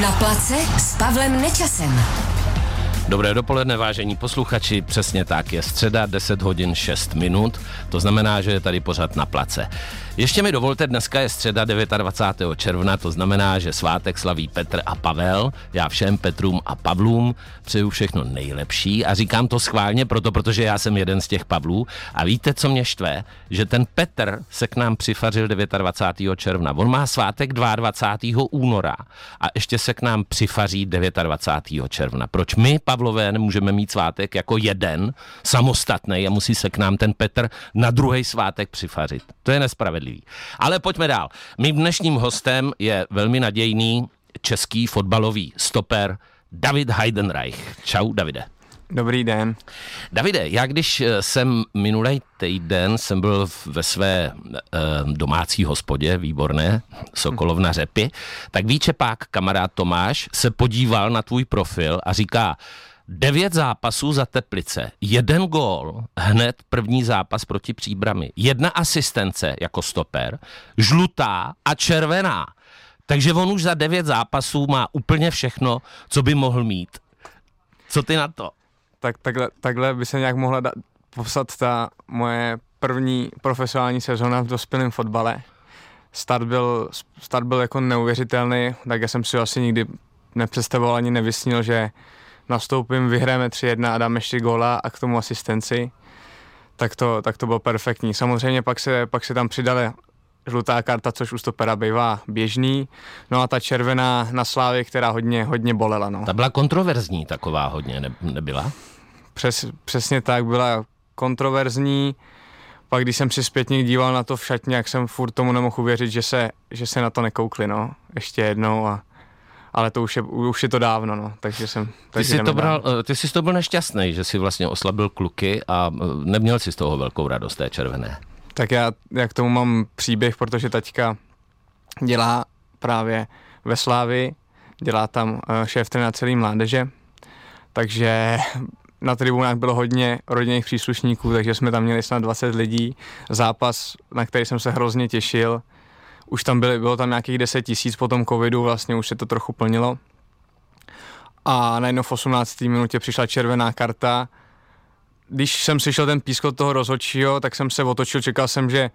Na place s Pavlem Nečasem. Dobré dopoledne, vážení posluchači, přesně tak, je středa 10 hodin 6 minut, to znamená, že je tady pořád na place. Ještě mi dovolte, dneska je středa 29. června, to znamená, že svátek slaví Petr a Pavel. Já všem Petrům a Pavlům přeju všechno nejlepší a říkám to schválně proto, protože já jsem jeden z těch Pavlů. A víte, co mě štve? Že ten Petr se k nám přifařil 29. června. On má svátek 22. února a ještě se k nám přifaří 29. června. Proč my, Pavlové, nemůžeme mít svátek jako jeden, samostatný a musí se k nám ten Petr na druhý svátek přifařit? To je nespravedlivé spravedlivý. Ale pojďme dál. Mým dnešním hostem je velmi nadějný český fotbalový stoper David Heidenreich. Čau, Davide. Dobrý den. Davide, já když eh, jsem minulý týden jsem byl ve své e, domácí hospodě, výborné, Sokolov na řepy, tak Víčepák, kamarád Tomáš, se podíval na tvůj profil a říká, Devět zápasů za Teplice, jeden gól, hned první zápas proti příbrami, jedna asistence jako stoper, žlutá a červená. Takže on už za devět zápasů má úplně všechno, co by mohl mít. Co ty na to? Tak takhle, takhle by se nějak mohla da- popsat ta moje první profesionální sezóna v dospělém fotbale. Start byl, start byl jako neuvěřitelný, tak já jsem si asi nikdy nepředstavoval ani nevysnil, že nastoupím, vyhrajeme 3-1 a dáme ještě góla a k tomu asistenci, tak to, tak to bylo perfektní. Samozřejmě pak se, pak se tam přidala žlutá karta, což u stopera bývá běžný, no a ta červená na Slávě, která hodně, hodně bolela. No. Ta byla kontroverzní taková hodně, ne, nebyla? Přes, přesně tak, byla kontroverzní, pak když jsem si zpětně díval na to v šatně, jak jsem furt tomu nemohl uvěřit, že se, že se na to nekoukli, no, ještě jednou a ale to už je, už je to dávno, no, takže jsem... Ty jsi, to bral, eh, ty jsi to byl nešťastný, že jsi vlastně oslabil kluky a eh, neměl si z toho velkou radost té červené. Tak já, jak k tomu mám příběh, protože taťka dělá právě ve Slávi, dělá tam eh, šéf na celý mládeže, takže na tribunách bylo hodně rodinných příslušníků, takže jsme tam měli snad 20 lidí. Zápas, na který jsem se hrozně těšil, už tam byly, bylo tam nějakých 10 tisíc po tom covidu, vlastně už se to trochu plnilo. A najednou v 18. minutě přišla červená karta. Když jsem slyšel ten písk od toho rozhodčího, tak jsem se otočil, čekal jsem, že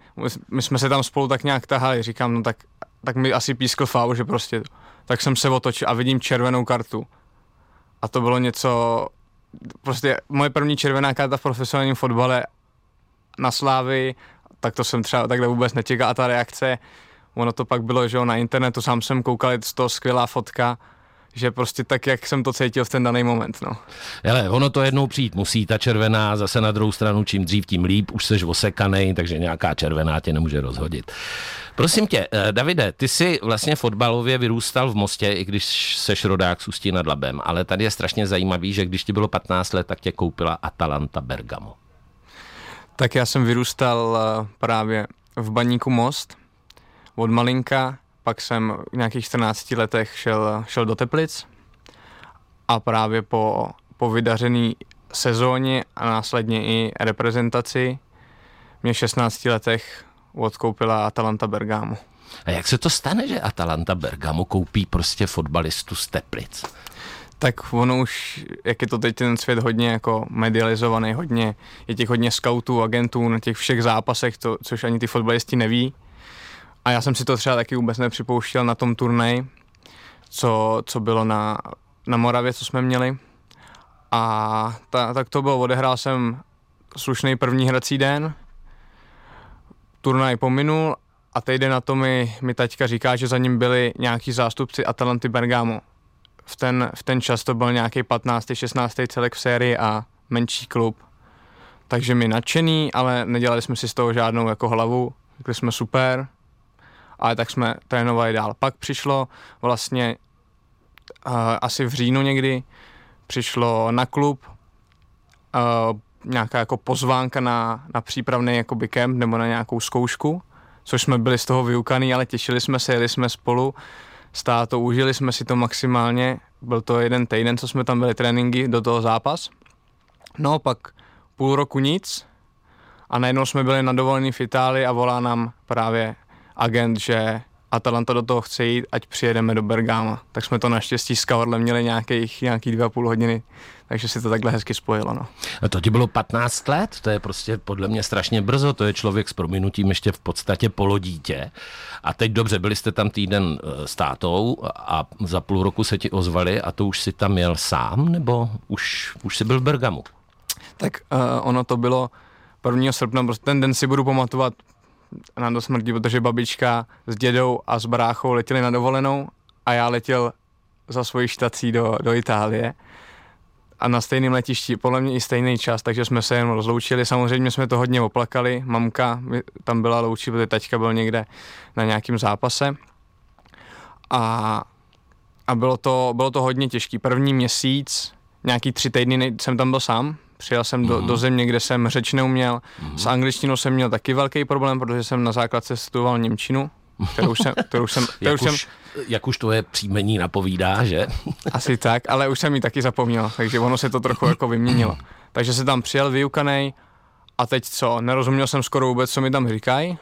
my jsme se tam spolu tak nějak tahali. Říkám, no tak, tak mi asi pískl faul, že prostě. Tak jsem se otočil a vidím červenou kartu. A to bylo něco, prostě moje první červená karta v profesionálním fotbale na Slávy, tak to jsem třeba takhle vůbec nečekal. A ta reakce, ono to pak bylo, že na internetu sám jsem koukal, je to skvělá fotka, že prostě tak, jak jsem to cítil v ten daný moment, no. Hele, ono to jednou přijít musí, ta červená, zase na druhou stranu, čím dřív, tím líp, už seš osekanej, takže nějaká červená tě nemůže rozhodit. Prosím tě, eh, Davide, ty jsi vlastně fotbalově vyrůstal v Mostě, i když seš rodák s Ústí nad Labem, ale tady je strašně zajímavý, že když ti bylo 15 let, tak tě koupila Atalanta Bergamo. Tak já jsem vyrůstal eh, právě v baníku Most, od malinka, pak jsem v nějakých 14 letech šel, šel do Teplic a právě po, po vydařený sezóně a následně i reprezentaci mě v 16 letech odkoupila Atalanta Bergamo. A jak se to stane, že Atalanta Bergamo koupí prostě fotbalistu z Teplic? Tak ono už, jak je to teď ten svět hodně jako medializovaný, hodně, je těch hodně scoutů, agentů na těch všech zápasech, to, což ani ty fotbalisti neví, a já jsem si to třeba taky vůbec nepřipouštěl na tom turnej, co, co bylo na, na Moravě, co jsme měli. A ta, tak to bylo, odehrál jsem slušný první hrací den, turnaj pominul a týden na to mi, mi taťka říká, že za ním byli nějaký zástupci Atalanty Bergamo. V ten, v ten čas to byl nějaký 15. 16. celek v sérii a menší klub. Takže mi nadšený, ale nedělali jsme si z toho žádnou jako hlavu. Řekli jsme super, ale tak jsme trénovali dál. Pak přišlo vlastně uh, asi v říjnu někdy, přišlo na klub uh, nějaká jako pozvánka na, na přípravný jakoby kemp nebo na nějakou zkoušku, což jsme byli z toho vyukaný, ale těšili jsme se, jeli jsme spolu s užili jsme si to maximálně, byl to jeden týden, co jsme tam byli tréninky do toho zápas. No pak půl roku nic a najednou jsme byli na dovolený v Itálii a volá nám právě agent, že Atalanta do toho chce jít, ať přijedeme do Bergama. Tak jsme to naštěstí s Kavarlem měli nějakých, nějaký dvě a půl hodiny, takže si to takhle hezky spojilo. No. A to ti bylo 15 let, to je prostě podle mě strašně brzo, to je člověk s prominutím ještě v podstatě polodítě. A teď dobře, byli jste tam týden eh, s tátou a za půl roku se ti ozvali a to už si tam jel sám, nebo už, už jsi byl v Bergamu? Tak uh, ono to bylo 1. srpna, prostě ten den si budu pamatovat na do smrti, protože babička s dědou a s bráchou letěli na dovolenou a já letěl za svojí štací do, do Itálie a na stejném letišti, podle mě i stejný čas, takže jsme se jen rozloučili. Samozřejmě jsme to hodně oplakali, mamka tam byla loučí, protože taťka byl někde na nějakém zápase. A, a bylo, to, bylo to hodně těžký. První měsíc, nějaký tři týdny jsem tam byl sám, Přijel jsem do, do země, kde jsem řeč neuměl. S angličtinou jsem měl taky velký problém, protože jsem na základce studoval Němčinu, kterou jsem, kterou jsem, kterou jak, jsem, už, jak už to je příjmení napovídá, že? Asi tak, ale už jsem ji taky zapomněl, takže ono se to trochu jako vyměnilo. Takže se tam přijel vyukanej a teď co, nerozuměl jsem skoro vůbec, co mi tam říkají,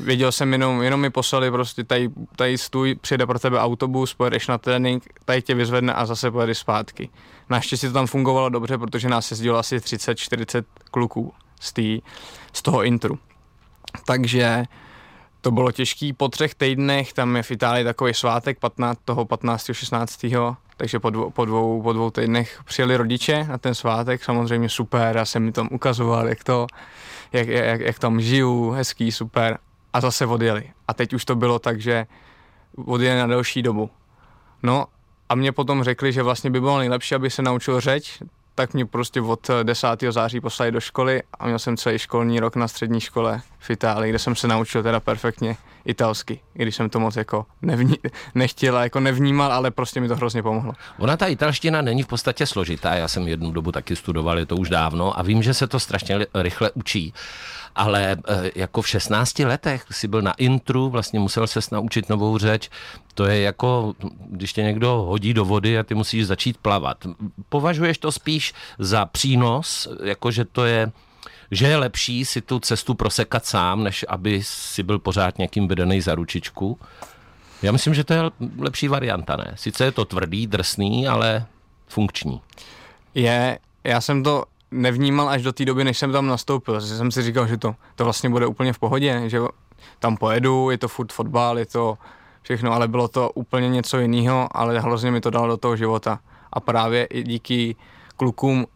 Věděl jsem jenom, jenom mi poslali prostě tady, tady stůj, přijde pro tebe autobus, pojedeš na trénink, tady tě vyzvedne a zase pojedeš zpátky. Naštěstí to tam fungovalo dobře, protože nás jezdilo asi 30-40 kluků z, tý, z toho intru. Takže to bylo těžký. Po třech týdnech, tam je v Itálii takový svátek 15, toho 15. 16. Takže po dvou, po, dvou, po dvou týdnech přijeli rodiče na ten svátek, samozřejmě super, já jsem mi tam ukazoval, jak to, jak, jak, jak tam žiju, hezký, super a zase odjeli. A teď už to bylo tak, že odjeli na delší dobu. No a mě potom řekli, že vlastně by bylo nejlepší, aby se naučil řeč, tak mě prostě od 10. září poslali do školy a měl jsem celý školní rok na střední škole v Itálii, kde jsem se naučil teda perfektně italsky, i když jsem to moc jako nevní, nechtěl a jako nevnímal, ale prostě mi to hrozně pomohlo. Ona ta italština není v podstatě složitá, já jsem jednu dobu taky studoval, je to už dávno a vím, že se to strašně rychle učí ale eh, jako v 16 letech si byl na intru, vlastně musel se naučit novou řeč, to je jako, když tě někdo hodí do vody a ty musíš začít plavat. Považuješ to spíš za přínos, jako že to je že je lepší si tu cestu prosekat sám, než aby si byl pořád někým vedený za ručičku. Já myslím, že to je lepší varianta, ne? Sice je to tvrdý, drsný, ale funkční. Je, já jsem to nevnímal až do té doby, než jsem tam nastoupil. Že jsem si říkal, že to, to vlastně bude úplně v pohodě, že tam pojedu, je to furt fotbal, je to všechno, ale bylo to úplně něco jiného, ale hrozně mi to dalo do toho života. A právě i díky klukům,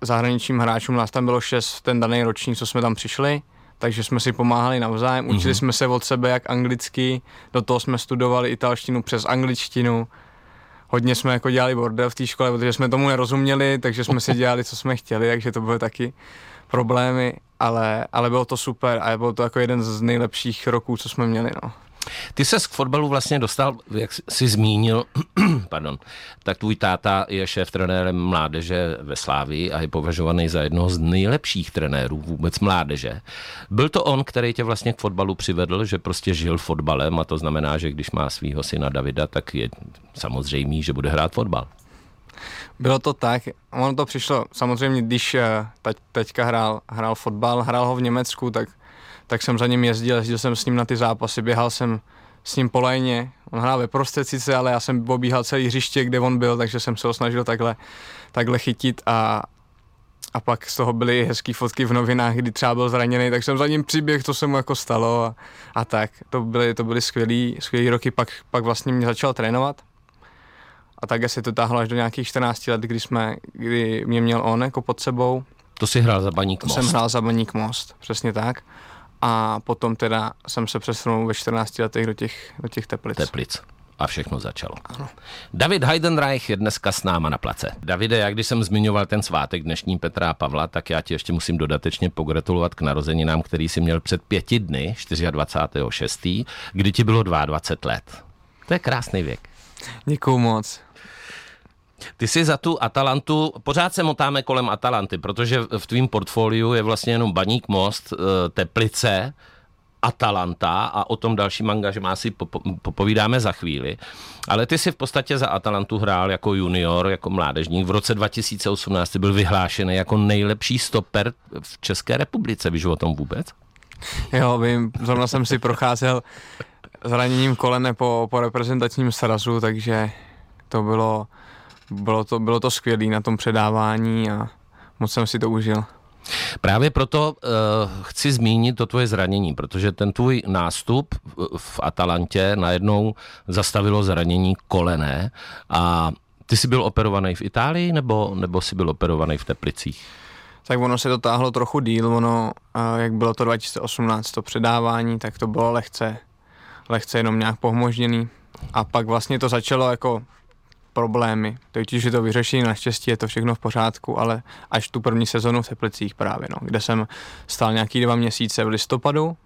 zahraničním hráčům, nás tam bylo šest ten daný ročník, co jsme tam přišli, takže jsme si pomáhali navzájem, učili mm-hmm. jsme se od sebe jak anglicky, do toho jsme studovali italštinu přes angličtinu, hodně jsme jako dělali bordel v té škole, protože jsme tomu nerozuměli, takže jsme si dělali, co jsme chtěli, takže to byly taky problémy, ale, ale bylo to super a bylo to jako jeden z nejlepších roků, co jsme měli. No. Ty se k fotbalu vlastně dostal, jak jsi zmínil, pardon, tak tvůj táta je šéf trenérem mládeže ve Slávii a je považovaný za jednoho z nejlepších trenérů vůbec mládeže. Byl to on, který tě vlastně k fotbalu přivedl, že prostě žil fotbalem a to znamená, že když má svého syna Davida, tak je samozřejmý, že bude hrát fotbal. Bylo to tak, ono to přišlo, samozřejmě, když eh, teď, teďka hrál, hrál fotbal, hrál ho v Německu, tak tak jsem za ním jezdil, jezdil jsem s ním na ty zápasy, běhal jsem s ním po lajně, on hrál ve prostřed sice, ale já jsem obíhal celý hřiště, kde on byl, takže jsem se ho snažil takhle, takhle chytit a, a pak z toho byly hezký fotky v novinách, kdy třeba byl zraněný, tak jsem za ním přiběh, to se mu jako stalo a, a tak. To byly, to byly skvělý, skvělý roky, pak, pak vlastně mě začal trénovat. A tak se to táhlo až do nějakých 14 let, kdy, jsme, kdy mě měl on jako pod sebou. To si hrál za Baník Most. To jsem hrál za Baník Most, přesně tak a potom teda jsem se přesunul ve 14 letech do těch, do těch teplic. Teplic. A všechno začalo. Ano. David Heidenreich je dneska s náma na place. Davide, jak když jsem zmiňoval ten svátek dnešní Petra a Pavla, tak já ti ještě musím dodatečně pogratulovat k narozeninám, který si měl před pěti dny, 24.6., kdy ti bylo 22 let. To je krásný věk. Děkuju moc. Ty si za tu Atalantu, pořád se motáme kolem Atalanty, protože v tvým portfoliu je vlastně jenom Baník Most, eh, Teplice, Atalanta a o tom dalším angažmá si popovídáme za chvíli. Ale ty si v podstatě za Atalantu hrál jako junior, jako mládežník. V roce 2018 byl vyhlášený jako nejlepší stoper v České republice. Víš o tom vůbec? Jo, vím, zrovna jsem si procházel zraněním kolene po, po reprezentačním srazu, takže to bylo, bylo to, bylo to skvělé na tom předávání a moc jsem si to užil. Právě proto uh, chci zmínit to tvoje zranění, protože ten tvůj nástup v Atalantě najednou zastavilo zranění kolené a ty jsi byl operovaný v Itálii nebo, nebo jsi byl operovaný v Teplicích? Tak ono se to táhlo trochu díl, ono, uh, jak bylo to 2018, to předávání, tak to bylo lehce, lehce jenom nějak pohmožděný. A pak vlastně to začalo jako problémy. Totiž, že to vyřeší, naštěstí je to všechno v pořádku, ale až tu první sezonu v Teplicích právě, no, kde jsem stál nějaký dva měsíce v listopadu,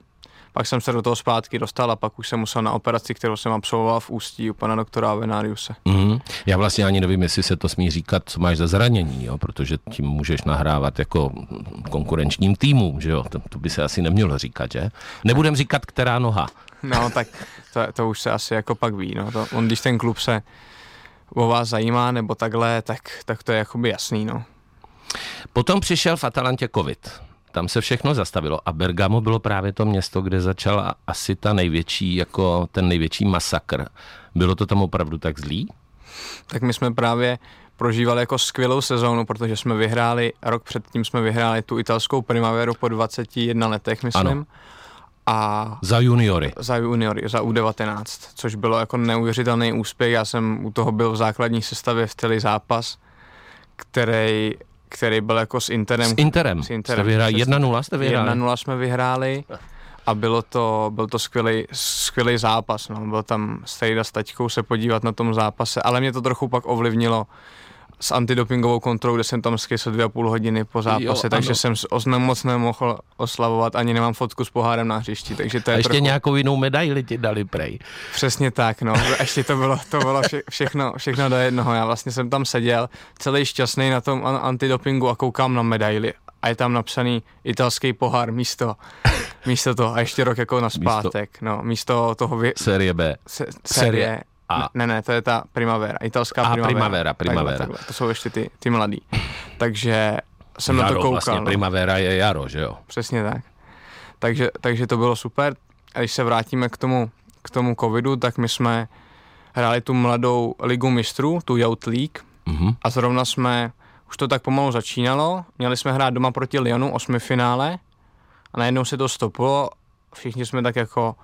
pak jsem se do toho zpátky dostal a pak už jsem musel na operaci, kterou jsem absolvoval v Ústí u pana doktora Avenariuse. Mm, já vlastně ani nevím, jestli se to smí říkat, co máš za zranění, jo? protože tím můžeš nahrávat jako konkurenčním týmům, že jo? To, to by se asi nemělo říkat, že? Nebudem říkat, která noha. No, tak to, to už se asi jako pak ví, no. To, on, když ten klub se o vás zajímá nebo takhle, tak, tak to je jakoby jasný, no. Potom přišel v Atalantě covid. Tam se všechno zastavilo a Bergamo bylo právě to město, kde začala asi ta největší, jako ten největší masakr. Bylo to tam opravdu tak zlý? Tak my jsme právě prožívali jako skvělou sezónu, protože jsme vyhráli, rok předtím jsme vyhráli tu italskou primaveru po 21 letech, myslím. Ano. A za juniory. Za juniory, za U19, což bylo jako neuvěřitelný úspěch. Já jsem u toho byl v základní sestavě v celý zápas, který, který byl jako s Interem. S Interem. S Interem. Jste vyhráli 1-0 jste vyhráli? 1-0 jsme vyhráli a bylo to, byl to skvělý, skvělý zápas. No. Byl tam Stejda s taťkou se podívat na tom zápase, ale mě to trochu pak ovlivnilo s antidopingovou kontrolou, kde jsem tam skysl dvě a půl hodiny po zápase, jo, takže jsem osnem moc nemohl oslavovat, ani nemám fotku s pohárem na hřišti, takže to je A ještě trochu... nějakou jinou medaili ti dali prej. Přesně tak, no, ještě to bylo, to bylo vše, všechno, všechno do jednoho, já vlastně jsem tam seděl, celý šťastný na tom antidopingu a koukám na medaily a je tam napsaný italský pohár místo, místo toho a ještě rok jako na zpátek, místo, no, místo toho... Vě... Série B. Se, série, série a. Ne, ne, to je ta Primavera, italská a, Primavera. Primavera, Primavera. Takhle, takhle. To jsou ještě ty, ty mladý. Takže jsem jaro, na to koukal. vlastně no. Primavera je jaro, že jo? Přesně tak. Takže, takže to bylo super. A když se vrátíme k tomu, k tomu covidu, tak my jsme hráli tu mladou ligu mistrů, tu Youth League mm-hmm. a zrovna jsme, už to tak pomalu začínalo, měli jsme hrát doma proti Lyonu osmi finále a najednou se to stopilo, všichni jsme tak jako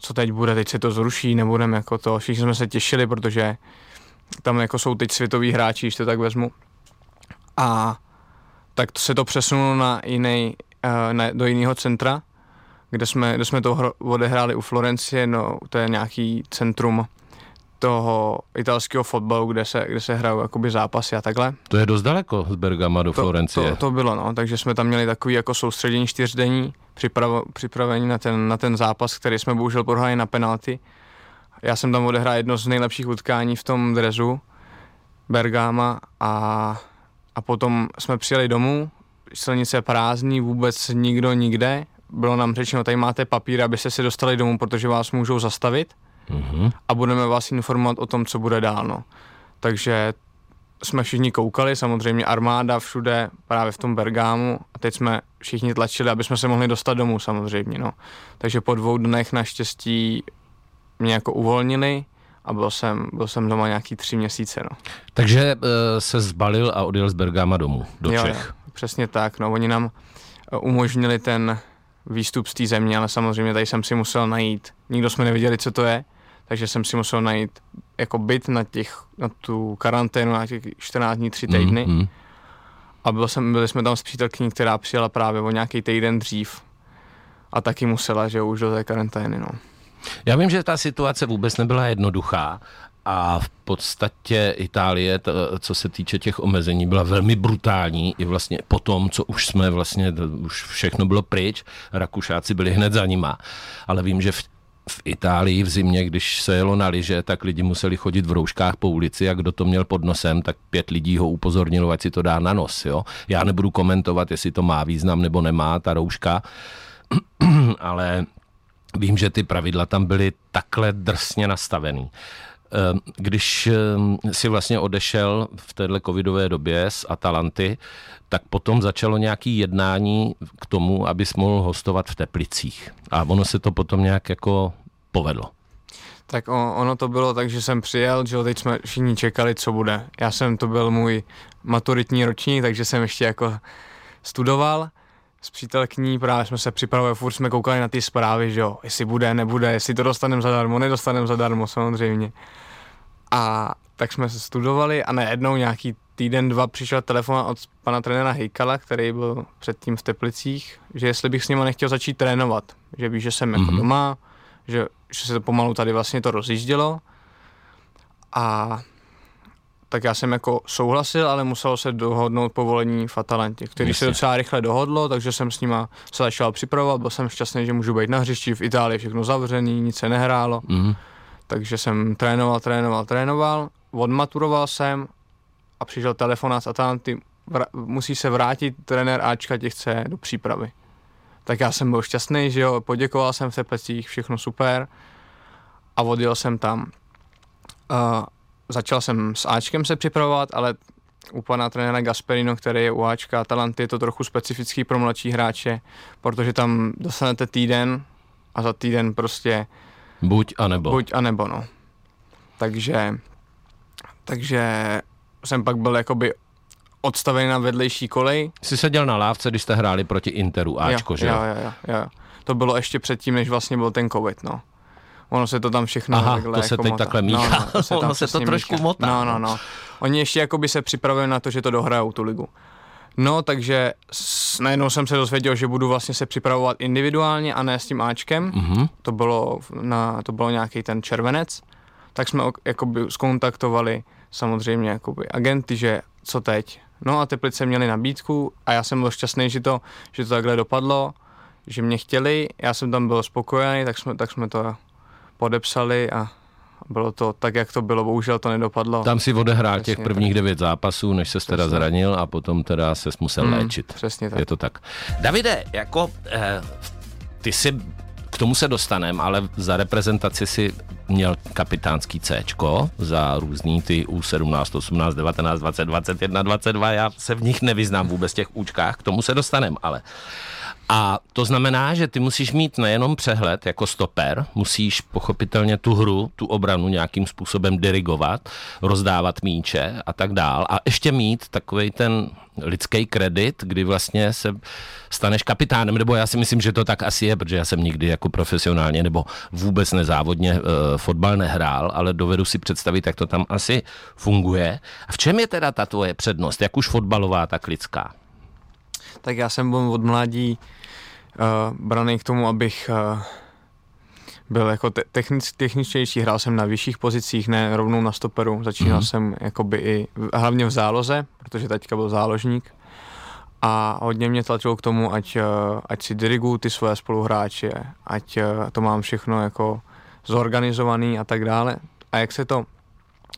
co teď bude, teď se to zruší, nebudeme jako to, všichni jsme se těšili, protože tam jako jsou teď světoví hráči, když to tak vezmu. A tak se to přesunulo na jiný, uh, na, do jiného centra, kde jsme, kde jsme to odehráli u Florencie, no to je nějaký centrum toho italského fotbalu, kde se, kde se hrajou jakoby zápasy a takhle. To je dost daleko z Bergama do to, Florencie. To, to bylo, no, takže jsme tam měli takový jako soustředění čtyřdenní, připravo, připravení na ten, na ten zápas, který jsme bohužel prohráli na penalty. Já jsem tam odehrál jedno z nejlepších utkání v tom drezu Bergama a, a potom jsme přijeli domů, silnice prázdní, vůbec nikdo nikde. Bylo nám řečeno, tady máte papír, abyste se dostali domů, protože vás můžou zastavit mm-hmm. a budeme vás informovat o tom, co bude dál. No. Takže jsme všichni koukali, samozřejmě armáda všude, právě v tom Bergámu a teď jsme všichni tlačili, aby jsme se mohli dostat domů samozřejmě, no. Takže po dvou dnech naštěstí mě jako uvolnili a byl jsem, byl jsem doma nějaký tři měsíce, no. Takže uh, se zbalil a odjel z Bergáma domů, do jo, Čech. Jo, přesně tak, no. Oni nám uh, umožnili ten výstup z té země, ale samozřejmě tady jsem si musel najít. Nikdo jsme nevěděli, co to je, takže jsem si musel najít jako byt na, těch, na tu karanténu na těch 14 dní, 3 týdny. Mm-hmm. A byl jsem, byli jsme tam s přítelkyní, která přijela právě o nějaký týden dřív a taky musela, že už do té karantény. No. Já vím, že ta situace vůbec nebyla jednoduchá a v podstatě Itálie, to, co se týče těch omezení, byla velmi brutální i vlastně po tom, co už jsme vlastně, už všechno bylo pryč, Rakušáci byli hned za nima. Ale vím, že v v Itálii v zimě, když se jelo na liže, tak lidi museli chodit v rouškách po ulici a kdo to měl pod nosem, tak pět lidí ho upozornilo, ať si to dá na nos. Jo? Já nebudu komentovat, jestli to má význam nebo nemá ta rouška, ale vím, že ty pravidla tam byly takhle drsně nastavený. Ehm, když ehm, si vlastně odešel v téhle covidové době z Atalanty, tak potom začalo nějaké jednání k tomu, abys mohl hostovat v Teplicích. A ono se to potom nějak jako povedlo. Tak ono to bylo tak, že jsem přijel, že teď jsme všichni čekali, co bude. Já jsem, to byl můj maturitní ročník, takže jsem ještě jako studoval s přítelkyní, právě jsme se připravovali, furt jsme koukali na ty zprávy, že jo, jestli bude, nebude, jestli to dostaneme zadarmo, nedostaneme zadarmo samozřejmě. A tak jsme se studovali a najednou nějaký týden, dva přišel telefon od pana trenéra Hejkala, který byl předtím v Teplicích, že jestli bych s ním nechtěl začít trénovat, že ví, že jsem mm-hmm. jako mhm. doma, že, že se to pomalu tady vlastně to rozjíždělo a tak já jsem jako souhlasil, ale muselo se dohodnout povolení v Atalantě, který Jistě. se docela rychle dohodlo, takže jsem s nima se začal připravovat, byl jsem šťastný, že můžu být na hřišti, v Itálii všechno zavřený, nic se nehrálo, mm-hmm. takže jsem trénoval, trénoval, trénoval, odmaturoval jsem a přišel telefonát z Atalanty, vr- musí se vrátit, trenér Ačka tě chce do přípravy. Tak já jsem byl šťastný, že jo, poděkoval jsem v Teplecích, všechno super a odjel jsem tam. Uh, začal jsem s Ačkem se připravovat, ale u pana trenéra Gasperino, který je u Ačka Atalanty, je to trochu specifický pro mladší hráče, protože tam dostanete týden a za týden prostě buď a nebo. Buď a nebo, no. Takže, takže jsem pak byl jakoby odstavený na vedlejší kolej. Jsi seděl na lávce, když jste hráli proti Interu Ačko, jo, že jo? Jo, jo, jo. To bylo ještě předtím, než vlastně byl ten covid, no. Ono se to tam všechno Aha, takhle to se jako teď motá. takhle míchá. No, no, to se ono se to trošku míchá. motá. No, no, no. Oni ještě jakoby se připravili na to, že to dohrajou tu ligu. No, takže s, najednou jsem se dozvěděl, že budu vlastně se připravovat individuálně a ne s tím Ačkem. Mm-hmm. To bylo, na, to bylo nějaký ten červenec. Tak jsme jakoby skontaktovali samozřejmě jakoby agenty, že co teď. No a Teplice měli nabídku a já jsem byl šťastný, že to, že to takhle dopadlo, že mě chtěli, já jsem tam byl spokojený, tak jsme, tak jsme to podepsali a bylo to tak, jak to bylo, bohužel to nedopadlo. Tam si odehrál těch prvních devět zápasů, než se teda zranil a potom teda se musel hmm, léčit. Přesně tak. Je to tak. Davide, jako eh, ty si k tomu se dostanem, ale za reprezentaci si měl kapitánský C za různý ty U17, 18, 19, 20, 21, 22. Já se v nich nevyznám vůbec těch účkách, k tomu se dostanem, ale a to znamená, že ty musíš mít nejenom přehled jako stoper, musíš pochopitelně tu hru, tu obranu nějakým způsobem dirigovat, rozdávat míče a tak dál. A ještě mít takový ten lidský kredit, kdy vlastně se staneš kapitánem, nebo já si myslím, že to tak asi je, protože já jsem nikdy jako profesionálně nebo vůbec nezávodně uh, fotbal nehrál, ale dovedu si představit, jak to tam asi funguje. A v čem je teda ta tvoje přednost, jak už fotbalová, tak lidská? Tak já jsem byl od mládí uh, braný k tomu, abych uh, byl jako te- technic, techničtější, hrál jsem na vyšších pozicích, ne rovnou na stoperu. Začínal mm-hmm. jsem jakoby i hlavně v záloze, protože teďka byl záložník. A hodně mě tlačilo k tomu, ať, uh, ať si diriguju ty svoje spoluhráče, ať uh, to mám všechno jako zorganizovaný a tak dále. A jak se to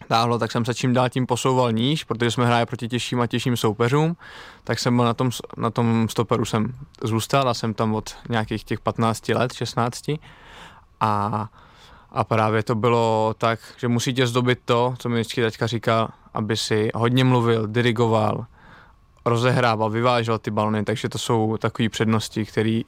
táhlo, tak jsem se čím dál tím posouval níž, protože jsme hráli proti těžším a těžším soupeřům, tak jsem byl na tom, na tom stoperu jsem zůstal a jsem tam od nějakých těch 15 let, 16 a, a právě to bylo tak, že musíte zdobit to, co mi vždycky teďka říkal, aby si hodně mluvil, dirigoval, rozehrával, vyvážel ty balony, takže to jsou takové přednosti, které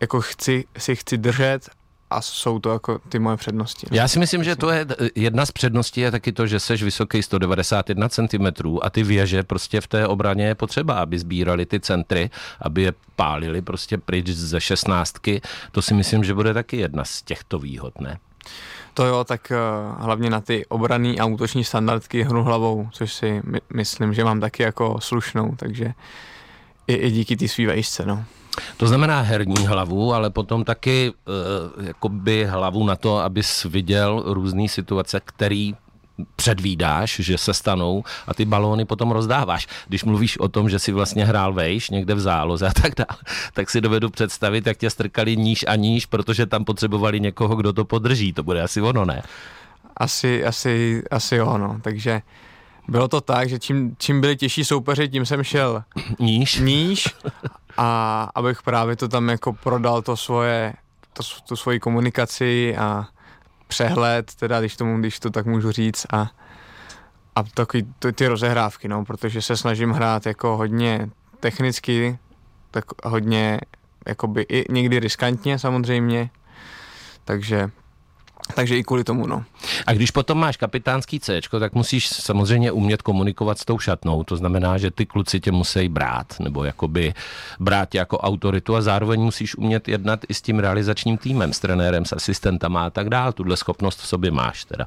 jako chci, si chci držet a jsou to jako ty moje přednosti. No. Já si myslím, že to je jedna z předností je taky to, že seš vysoký 191 cm a ty věže prostě v té obraně je potřeba, aby sbírali ty centry, aby je pálili prostě pryč ze šestnáctky. To si myslím, že bude taky jedna z těchto výhod, ne? To jo, tak uh, hlavně na ty obraný a útoční standardky hru hlavou, což si my, myslím, že mám taky jako slušnou, takže i, i díky té svý vejšce, no. To znamená herní hlavu, ale potom taky uh, jakoby hlavu na to, abys viděl různé situace, který předvídáš, že se stanou a ty balóny potom rozdáváš. Když mluvíš o tom, že si vlastně hrál vejš někde v záloze a tak dále, tak si dovedu představit, jak tě strkali níž a níž, protože tam potřebovali někoho, kdo to podrží. To bude asi ono, ne? Asi, asi, asi ono. Takže bylo to tak, že čím, čím byli těžší soupeři, tím jsem šel níž, níž a abych právě to tam jako prodal to svoje, to, tu svoji komunikaci a přehled, teda když, tomu, když to tak můžu říct a, a takový ty, ty rozehrávky, no, protože se snažím hrát jako hodně technicky, tak hodně jakoby i někdy riskantně samozřejmě, takže takže i kvůli tomu, no. A když potom máš kapitánský C, tak musíš samozřejmě umět komunikovat s tou šatnou. To znamená, že ty kluci tě musí brát, nebo jakoby brát jako autoritu a zároveň musíš umět jednat i s tím realizačním týmem, s trenérem, s asistentama a tak dále. Tuhle schopnost v sobě máš teda.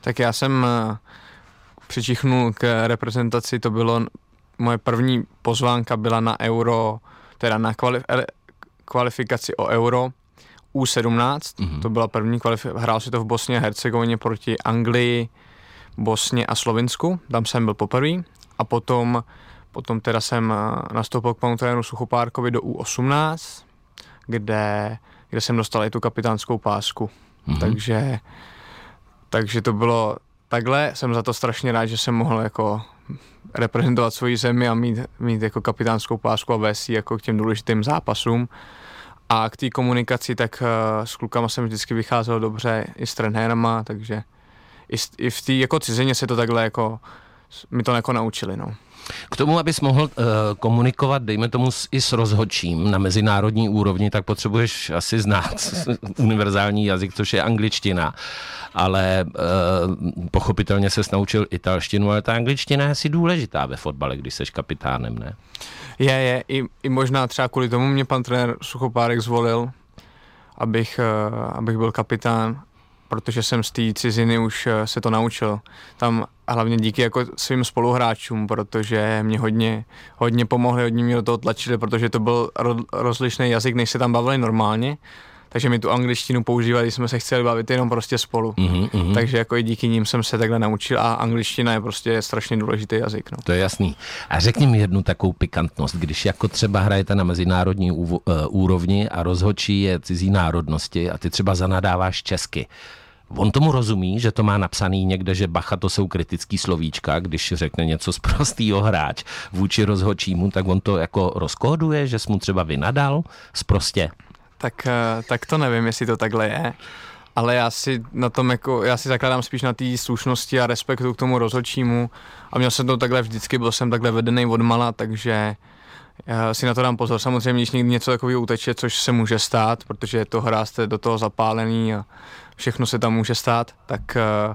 Tak já jsem eh, přičichnul k reprezentaci, to bylo moje první pozvánka byla na euro, teda na kvalifikaci o euro U17, mm-hmm. to byla první kvalifikace, hrál si to v Bosně a Hercegovině proti Anglii, Bosně a Slovinsku, tam jsem byl poprvé a potom, potom teda jsem eh, nastoupil k panu trénu Suchopárkovi do U18, kde, kde jsem dostal i tu kapitánskou pásku, mm-hmm. takže, takže to bylo takhle, jsem za to strašně rád, že jsem mohl jako reprezentovat svoji zemi a mít, mít jako kapitánskou pásku a vést jako k těm důležitým zápasům. A k té komunikaci, tak uh, s klukama jsem vždycky vycházel dobře, i s trenérama, takže i, i v té jako cizině se to takhle jako, mi to jako naučili, no. K tomu, abys mohl uh, komunikovat, dejme tomu s, i s rozhodčím na mezinárodní úrovni, tak potřebuješ asi znát univerzální jazyk, což je angličtina. Ale uh, pochopitelně se naučil italštinu, ale ta angličtina je asi důležitá ve fotbale, když jsi kapitánem, ne? Je, je. I, i možná třeba kvůli tomu mě pan trenér Suchopárek zvolil, abych, uh, abych byl kapitán protože jsem z té ciziny už eh, se to naučil. Tam hlavně díky jako svým spoluhráčům, protože mě hodně, hodně pomohli, hodně mě do toho tlačili, protože to byl rozlišný jazyk, než se tam bavili normálně. Takže mi tu angličtinu používali, když jsme se chtěli bavit jenom prostě spolu. Mm-hmm, mm-hmm. Takže jako i díky ním jsem se takhle naučil a angličtina je prostě strašně důležitý jazyk. No. To je jasný. A řekni mi jednu takovou pikantnost, když jako třeba hrajete na mezinárodní eh, úrovni a rozhočí je cizí národnosti a ty třeba zanadáváš česky On tomu rozumí, že to má napsaný někde, že bacha to jsou kritický slovíčka, když řekne něco z prostýho hráč vůči rozhočímu, tak on to jako rozkóduje, že jsi mu třeba vynadal zprostě. Tak, eh, tak to nevím, jestli to takhle je, ale já si na tom jako, já si zakládám spíš na té slušnosti a respektu k tomu rozhodčímu. A měl jsem to takhle vždycky, byl jsem takhle vedený od mala, takže já si na to dám pozor. Samozřejmě, když někdy něco takového uteče, což se může stát, protože to hra, jste do toho zapálený a všechno se tam může stát, tak, eh,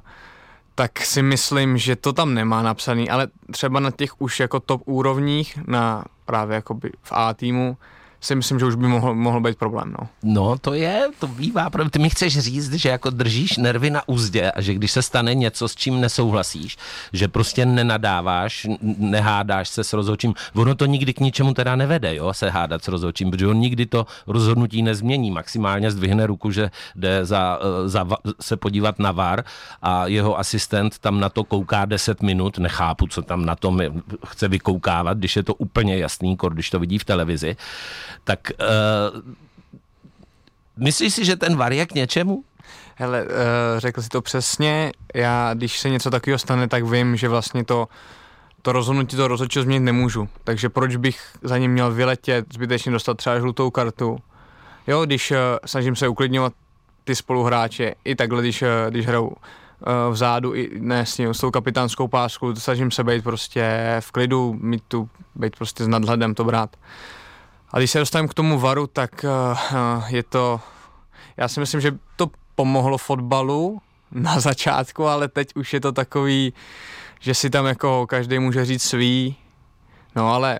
tak si myslím, že to tam nemá napsaný, ale třeba na těch už jako top úrovních, na právě jakoby v A týmu, si myslím, že už by mohl, mohl být problém. No. no, to je, to bývá problém. Ty mi chceš říct, že jako držíš nervy na úzdě a že když se stane něco, s čím nesouhlasíš, že prostě nenadáváš, nehádáš se s rozhodčím. Ono to nikdy k ničemu teda nevede, jo, se hádat s rozhodčím, protože on nikdy to rozhodnutí nezmění. Maximálně zdvihne ruku, že jde za, eh, za, se podívat na VAR a jeho asistent tam na to kouká 10 minut, nechápu, co tam na tom chce vykoukávat, když je to úplně jasný, když to vidí v televizi tak uh, myslíš si, že ten var je k něčemu? Hele, uh, řekl si to přesně. Já, když se něco takového stane, tak vím, že vlastně to, to rozhodnutí to rozhodčího změnit nemůžu. Takže proč bych za ním měl vyletět, zbytečně dostat třeba žlutou kartu. Jo, když uh, snažím se uklidňovat ty spoluhráče, i takhle, když, uh, když hrajou uh, vzadu, i ne s, ním, s tou kapitánskou páskou, snažím se být prostě v klidu, mít tu, být prostě s nadhledem to brát. A když se dostaneme k tomu varu, tak uh, je to, já si myslím, že to pomohlo fotbalu na začátku, ale teď už je to takový, že si tam jako každý může říct svý, no ale,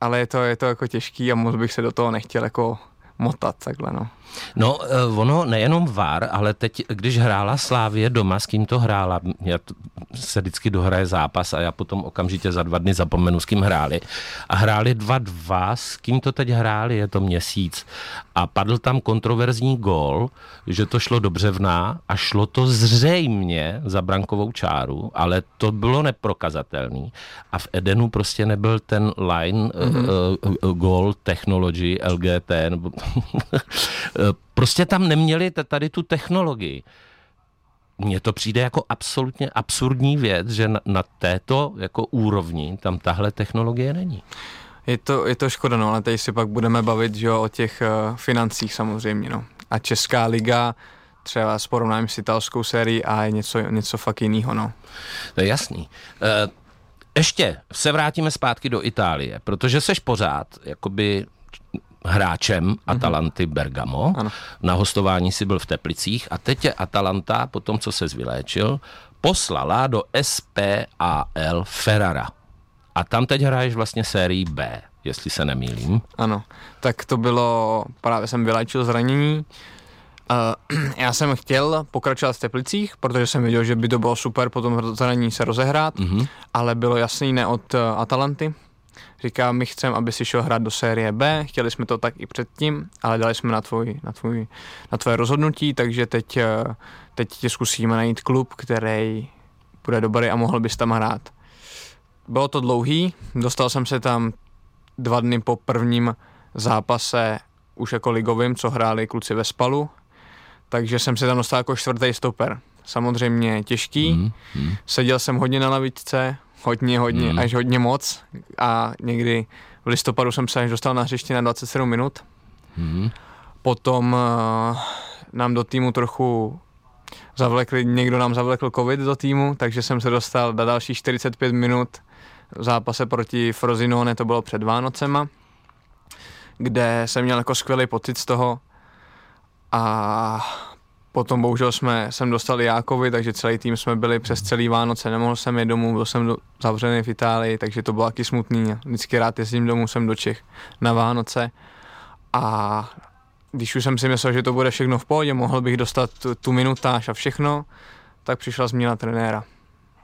ale je to, je to jako těžký a moc bych se do toho nechtěl jako motat takhle, no. No, eh, ono nejenom VAR, ale teď, když hrála Slávě doma, s kým to hrála, já se vždycky dohraje zápas a já potom okamžitě za dva dny zapomenu, s kým hráli. A hráli 2-2, s kým to teď hráli, je to měsíc. A padl tam kontroverzní gól, že to šlo do břevna a šlo to zřejmě za brankovou čáru, ale to bylo neprokazatelný. A v Edenu prostě nebyl ten line mm-hmm. uh, uh, goal technology LGT, nebo prostě tam neměli tady tu technologii. Mně to přijde jako absolutně absurdní věc, že na, na této jako úrovni tam tahle technologie není. Je to, je to škoda, no, ale teď si pak budeme bavit že jo, o těch uh, financích samozřejmě. No. A Česká liga třeba s porovnáním s italskou sérií a je něco, něco fakt jiného. No. To je jasný. Uh, ještě se vrátíme zpátky do Itálie, protože seš pořád jakoby hráčem Atalanty Bergamo. Ano. Na hostování si byl v Teplicích a teď je Atalanta, po tom, co se vyléčil, poslala do SPAL Ferrara. A tam teď hraješ vlastně sérii B, jestli se nemýlím. Ano, tak to bylo, právě jsem vyléčil zranění. Uh, já jsem chtěl pokračovat v Teplicích, protože jsem viděl, že by to bylo super po tom zranění se rozehrát, mm-hmm. ale bylo jasný ne od uh, Atalanty. Říká, my chceme, aby si šel hrát do série B, chtěli jsme to tak i předtím, ale dali jsme na, tvoj, na, tvoj, na tvoje rozhodnutí, takže teď, uh, teď tě zkusíme najít klub, který bude dobrý a mohl bys tam hrát. Bylo to dlouhý, dostal jsem se tam dva dny po prvním zápase už jako ligovým, co hráli kluci ve Spalu, takže jsem se tam dostal jako čtvrtý stoper. Samozřejmě těžký, mm, mm. seděl jsem hodně na lavičce, hodně, hodně, mm. až hodně moc a někdy v listopadu jsem se až dostal na hřiště na 27 minut. Mm. Potom uh, nám do týmu trochu zavlekli, někdo nám zavlekl covid do týmu, takže jsem se dostal na další 45 minut v zápase proti Frozinone, to bylo před Vánocema, kde jsem měl jako skvělý pocit z toho a potom bohužel jsme, jsem dostal Jákovi, takže celý tým jsme byli přes celý Vánoce, nemohl jsem jít domů, byl jsem do, zavřený v Itálii, takže to bylo taky smutný. Vždycky rád jezdím domů jsem do Čech na Vánoce a když už jsem si myslel, že to bude všechno v pohodě, mohl bych dostat tu, tu minutáž a všechno, tak přišla změna trenéra.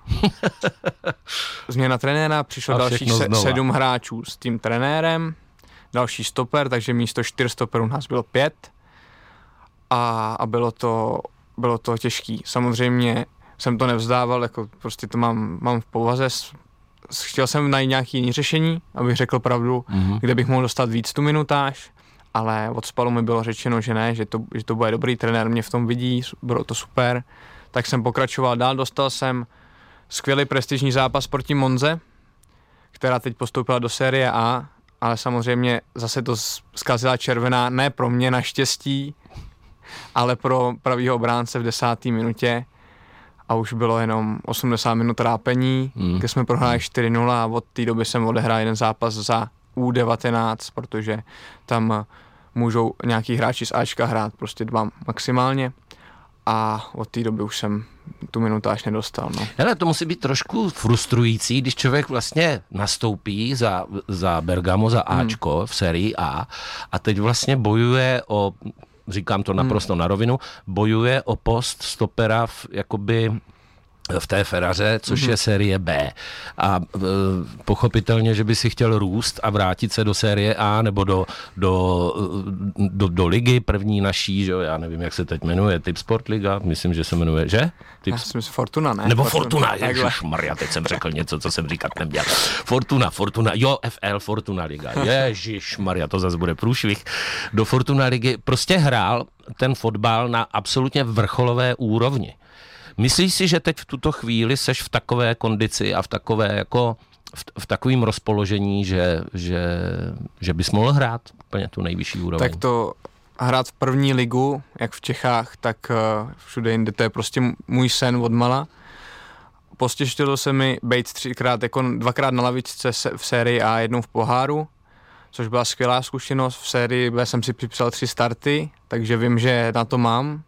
Změna trenéra, přišlo a dalších se, sedm hráčů s tím trenérem, další stoper, takže místo čtyř stoperů nás bylo pět a, a bylo to, bylo to těžký. Samozřejmě jsem to nevzdával, jako prostě to mám, mám v povaze, chtěl jsem najít nějaké jiné řešení, abych řekl pravdu, mm-hmm. kde bych mohl dostat víc tu minutáž, ale od spalu mi bylo řečeno, že ne, že to, že to bude dobrý, trenér mě v tom vidí, bylo to super, tak jsem pokračoval dál, dostal jsem skvělý prestižní zápas proti Monze, která teď postoupila do série A, ale samozřejmě zase to zkazila červená, ne pro mě naštěstí, ale pro pravýho obránce v desáté minutě a už bylo jenom 80 minut trápení, mm. kde jsme prohráli 4-0 a od té doby jsem odehrál jeden zápas za U19, protože tam můžou nějaký hráči z Ačka hrát prostě dva maximálně a od té doby už jsem tu minutáž nedostal. No. Hele, to musí být trošku frustrující, když člověk vlastně nastoupí za, za Bergamo, za hmm. Ačko hmm. v sérii A a teď vlastně bojuje o, říkám to naprosto hmm. na rovinu, bojuje o post stopera v, jakoby v té Feraře, což mm-hmm. je série B. A e, pochopitelně, že by si chtěl růst a vrátit se do série A nebo do, do, do, do ligy první naší, že jo, já nevím, jak se teď jmenuje, Typ Sport Liga, myslím, že se jmenuje, že? Typ... Já myslím, Fortuna, ne? Nebo Fortuna, Fortuna Maria, teď jsem řekl něco, co jsem říkat neměl. Fortuna, Fortuna, jo, FL, Fortuna Liga, Ježíš Maria, to zase bude průšvih. Do Fortuna Ligy prostě hrál ten fotbal na absolutně vrcholové úrovni. Myslíš si, že teď v tuto chvíli seš v takové kondici a v takové jako v, v takovém rozpoložení, že, že, že bys mohl hrát úplně tu nejvyšší úroveň? Tak to hrát v první ligu, jak v Čechách, tak uh, všude jinde, to je prostě můj sen od mala. Postěštilo se mi být třikrát, jako dvakrát na lavičce v sérii A, jednou v poháru, což byla skvělá zkušenost. V sérii jsem si připsal tři starty, takže vím, že na to mám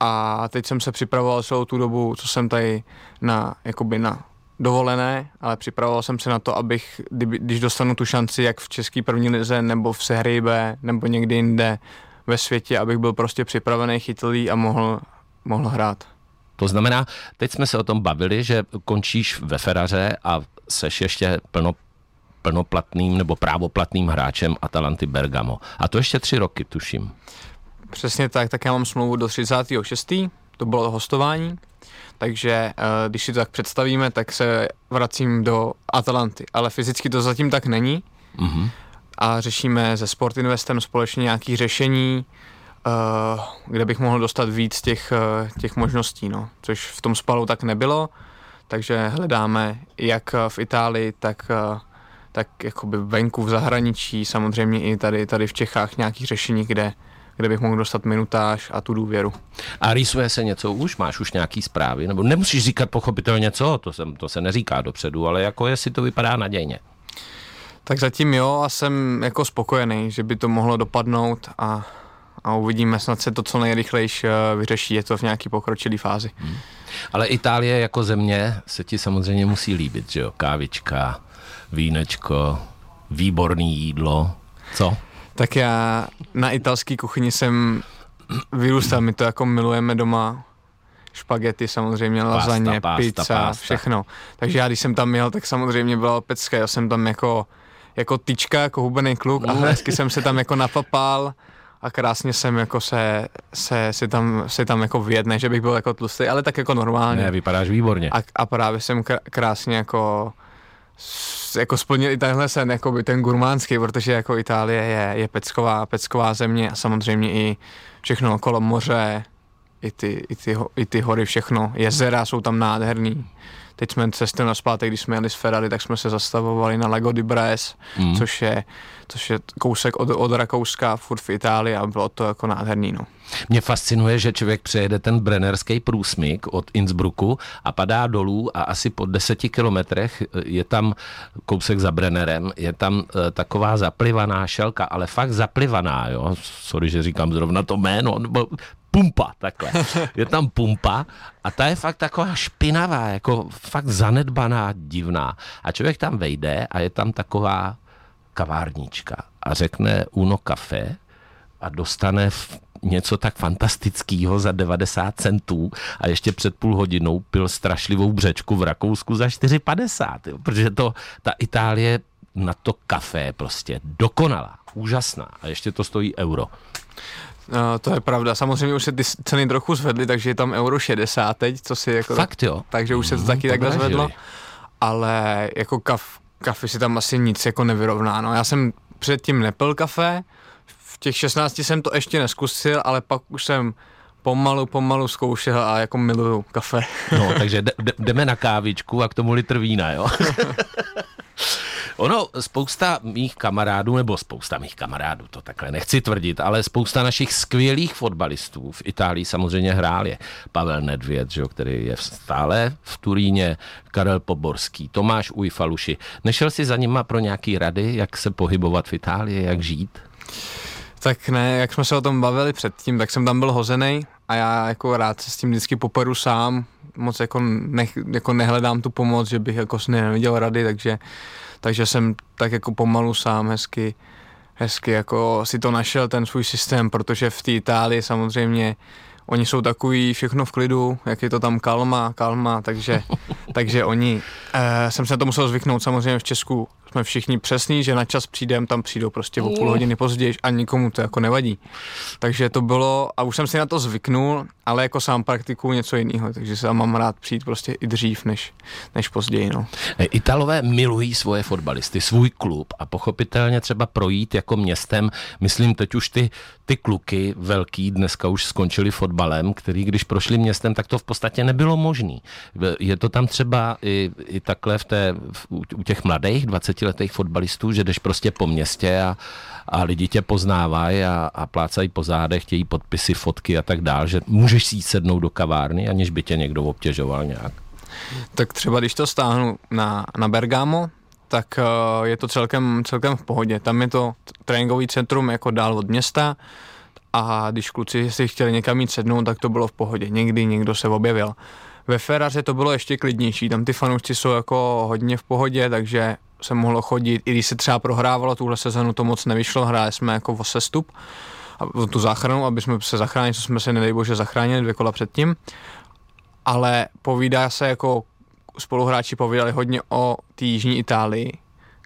a teď jsem se připravoval celou tu dobu, co jsem tady na, jakoby na dovolené, ale připravoval jsem se na to, abych, když dostanu tu šanci, jak v české první lize, nebo v sérii B, nebo někdy jinde ve světě, abych byl prostě připravený, chytlý a mohl, mohl hrát. To znamená, teď jsme se o tom bavili, že končíš ve Feraře a seš ještě plno, plnoplatným nebo právoplatným hráčem Atalanty Bergamo. A to ještě tři roky, tuším. Přesně tak, tak já mám smlouvu do 36. To bylo hostování, takže eh, když si to tak představíme, tak se vracím do Atalanty, ale fyzicky to zatím tak není mm-hmm. a řešíme se Sport Investem společně nějaké řešení, eh, kde bych mohl dostat víc těch, eh, těch možností, no. což v tom spalu tak nebylo, takže hledáme jak v Itálii, tak tak jakoby venku v zahraničí, samozřejmě i tady, tady v Čechách nějakých řešení, kde, kde bych mohl dostat minutáž a tu důvěru. A rýsuje se něco už? Máš už nějaký zprávy? Nebo nemusíš říkat pochopitelně co, to, se, to se neříká dopředu, ale jako jestli to vypadá nadějně. Tak zatím jo a jsem jako spokojený, že by to mohlo dopadnout a, a uvidíme, snad se to co nejrychlejší eh, vyřeší, je to v nějaký pokročilý fázi. Hmm. Ale Itálie jako země se ti samozřejmě musí líbit, že jo? Kávička, vínečko, výborný jídlo. Co? Tak já na italské kuchyni jsem vyrůstal, my to jako milujeme doma, špagety samozřejmě, lasagne, pasta, pizza, pasta. všechno. Takže já když jsem tam jel, tak samozřejmě byla pecka, já jsem tam jako, jako tyčka, jako hubený kluk a hezky jsem se tam jako napapal a krásně jsem jako se, se si, tam, si tam jako věd, ne, že bych byl jako tlustý, ale tak jako normálně. Ne, vypadáš výborně. A, a právě jsem krásně jako jako splnil i tenhle sen, jako by ten gurmánský, protože jako Itálie je, je pecková, pecková země a samozřejmě i všechno okolo moře, i ty, i ty, i ty hory, všechno, jezera jsou tam nádherný. Teď jsme cestou na zpátek, když jsme jeli z Ferrari, tak jsme se zastavovali na Lago di Bres, mm. což, je, což je kousek od, od Rakouska, furt v Itálii a bylo to jako nádherný. No. Mě fascinuje, že člověk přejede ten Brennerský průsmyk od Innsbrucku a padá dolů a asi po deseti kilometrech je tam kousek za Brennerem, je tam uh, taková zaplivaná šelka, ale fakt zaplivaná, jo. Sorry, že říkám zrovna to jméno, pumpa, takhle. Je tam pumpa a ta je fakt taková špinavá, jako fakt zanedbaná, divná. A člověk tam vejde a je tam taková kavárnička a řekne Uno kafe a dostane něco tak fantastického za 90 centů a ještě před půl hodinou pil strašlivou břečku v Rakousku za 4,50, jo, protože to, ta Itálie na to kafe prostě dokonalá, úžasná a ještě to stojí euro. No, to je pravda. Samozřejmě už se ty ceny trochu zvedly, takže je tam euro 60 teď, co si jako... Fakt jo? Takže už se to mm, taky takhle zvedlo. Ale jako kaf, kafe si tam asi nic jako nevyrovná. No. Já jsem předtím nepil kafe, v těch 16 jsem to ještě neskusil, ale pak už jsem pomalu, pomalu zkoušel a jako miluju kafe. No, takže jdeme na kávičku a k tomu litr vína, jo? Ono, spousta mých kamarádů, nebo spousta mých kamarádů, to takhle nechci tvrdit, ale spousta našich skvělých fotbalistů v Itálii samozřejmě hrál je. Pavel Nedvěd, že, který je stále v Turíně, Karel Poborský, Tomáš Ujfaluši. Nešel si za nima pro nějaký rady, jak se pohybovat v Itálii, jak žít? Tak ne, jak jsme se o tom bavili předtím, tak jsem tam byl hozený a já jako rád se s tím vždycky poperu sám, moc jako, nech, jako nehledám tu pomoc, že bych jako si neviděl rady, takže takže jsem tak jako pomalu sám hezky, hezky jako si to našel, ten svůj systém, protože v té Itálii samozřejmě oni jsou takový všechno v klidu, jak je to tam kalma, kalma, takže, takže oni, eh, jsem se na to musel zvyknout, samozřejmě v Česku jsme všichni přesní, že na čas přijdem, tam přijdou prostě o půl hodiny později a nikomu to jako nevadí. Takže to bylo, a už jsem si na to zvyknul, ale jako sám praktikuju něco jiného, takže se mám rád přijít prostě i dřív, než, než později. No. Italové milují svoje fotbalisty, svůj klub a pochopitelně třeba projít jako městem, myslím teď už ty, ty kluky velký dneska už skončili fotbalem, který když prošli městem, tak to v podstatě nebylo možné. Je to tam třeba i, i takhle v té, v, u těch mladých 20-letých fotbalistů, že jdeš prostě po městě a, a lidi tě poznávají a, a plácají po zádech, chtějí podpisy, fotky a tak dál, že můžeš si jít sednout do kavárny, aniž by tě někdo obtěžoval nějak. Tak třeba když to stáhnu na, na Bergamo, tak uh, je to celkem, celkem v pohodě. Tam je to tréninkový centrum jako dál od města a když kluci si chtěli někam mít sednout, tak to bylo v pohodě. Někdy někdo se objevil. Ve Ferraře to bylo ještě klidnější, tam ty fanoušci jsou jako hodně v pohodě, takže se mohlo chodit, i když se třeba prohrávalo tuhle sezonu, to moc nevyšlo, hráli jsme jako o sestup, o tu záchranu, aby jsme se zachránili, co jsme se nedej bože zachránili dvě kola předtím, ale povídá se jako spoluhráči povídali hodně o té jižní Itálii,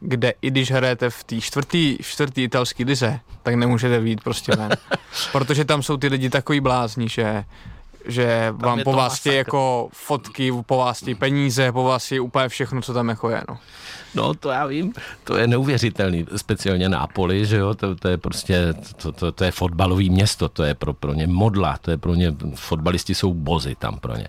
kde i když hrajete v té čtvrtý, čtvrtý italské lize, tak nemůžete být prostě ven. Protože tam jsou ty lidi takový blázni, že že vám po vás jako fotky, po vás peníze, po vás je úplně všechno, co tam jako je, no. No, to já vím, to je neuvěřitelný, speciálně Nápoli, že jo, to, to je prostě, to, to, to je fotbalový město, to je pro, pro ně modla, to je pro ně, fotbalisti jsou bozy tam pro ně.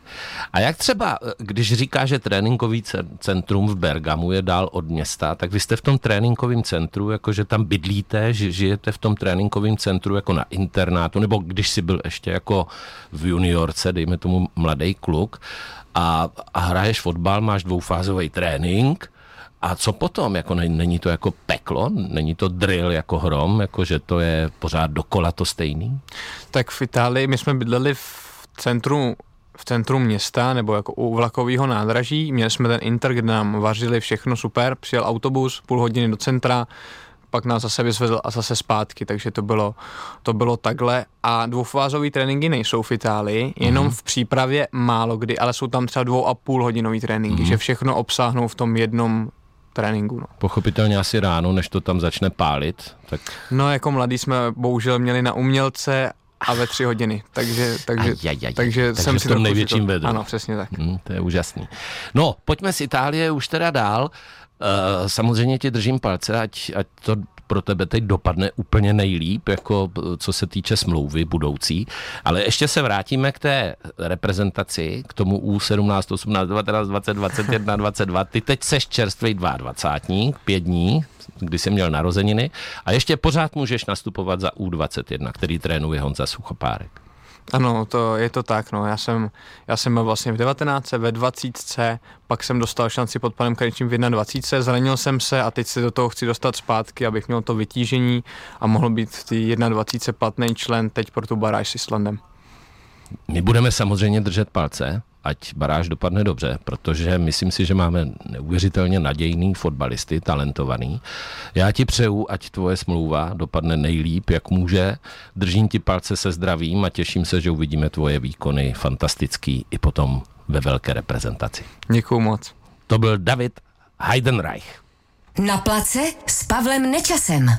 A jak třeba, když říká, že tréninkový centrum v Bergamu je dál od města, tak vy jste v tom tréninkovém centru, jakože tam bydlíte, že žijete v tom tréninkovém centru jako na internátu, nebo když si byl ještě jako v juniorce, dejme tomu mladý kluk, a, a hraješ fotbal, máš dvoufázový trénink, a co potom? Jako není to jako peklo? Není to drill jako hrom? Jako že to je pořád dokola to stejný? Tak v Itálii my jsme bydleli v centru v centru města nebo jako u vlakového nádraží. Měli jsme ten Inter, kde nám vařili všechno super. Přijel autobus, půl hodiny do centra, pak nás zase vyzvedl a zase zpátky, takže to bylo, to bylo takhle. A dvoufázové tréninky nejsou v Itálii, jenom mm-hmm. v přípravě málo kdy, ale jsou tam třeba dvou a půl hodinový tréninky, mm-hmm. že všechno obsáhnou v tom jednom tréninku. No. Pochopitelně asi ráno, než to tam začne pálit. Tak... No jako mladí jsme bohužel měli na umělce a ve tři hodiny. Takže, takže, aj, aj, aj. takže, takže jsem si to největším vedl. Ano, přesně tak. Hmm, to je úžasný. No, pojďme z Itálie už teda dál. Uh, samozřejmě ti držím palce, ať, ať to pro tebe teď dopadne úplně nejlíp, jako co se týče smlouvy budoucí. Ale ještě se vrátíme k té reprezentaci, k tomu U17, 18, 19, 20, 21, 22. Ty teď seš čerstvý 22, pět dní, kdy jsi měl narozeniny a ještě pořád můžeš nastupovat za U21, který trénuje Honza Suchopárek. Ano, to je to tak, no. Já jsem, já jsem byl vlastně v 19, ve 20, pak jsem dostal šanci pod panem Krajčím v 21, zranil jsem se a teď se do toho chci dostat zpátky, abych měl to vytížení a mohl být v té 21 platný člen teď pro tu baráž s Islandem. My budeme samozřejmě držet palce, ať baráž dopadne dobře, protože myslím si, že máme neuvěřitelně nadějný fotbalisty, talentovaný. Já ti přeju, ať tvoje smlouva dopadne nejlíp, jak může. Držím ti palce se zdravím a těším se, že uvidíme tvoje výkony fantastický i potom ve velké reprezentaci. Děkuju moc. To byl David Heidenreich. Na place s Pavlem Nečasem.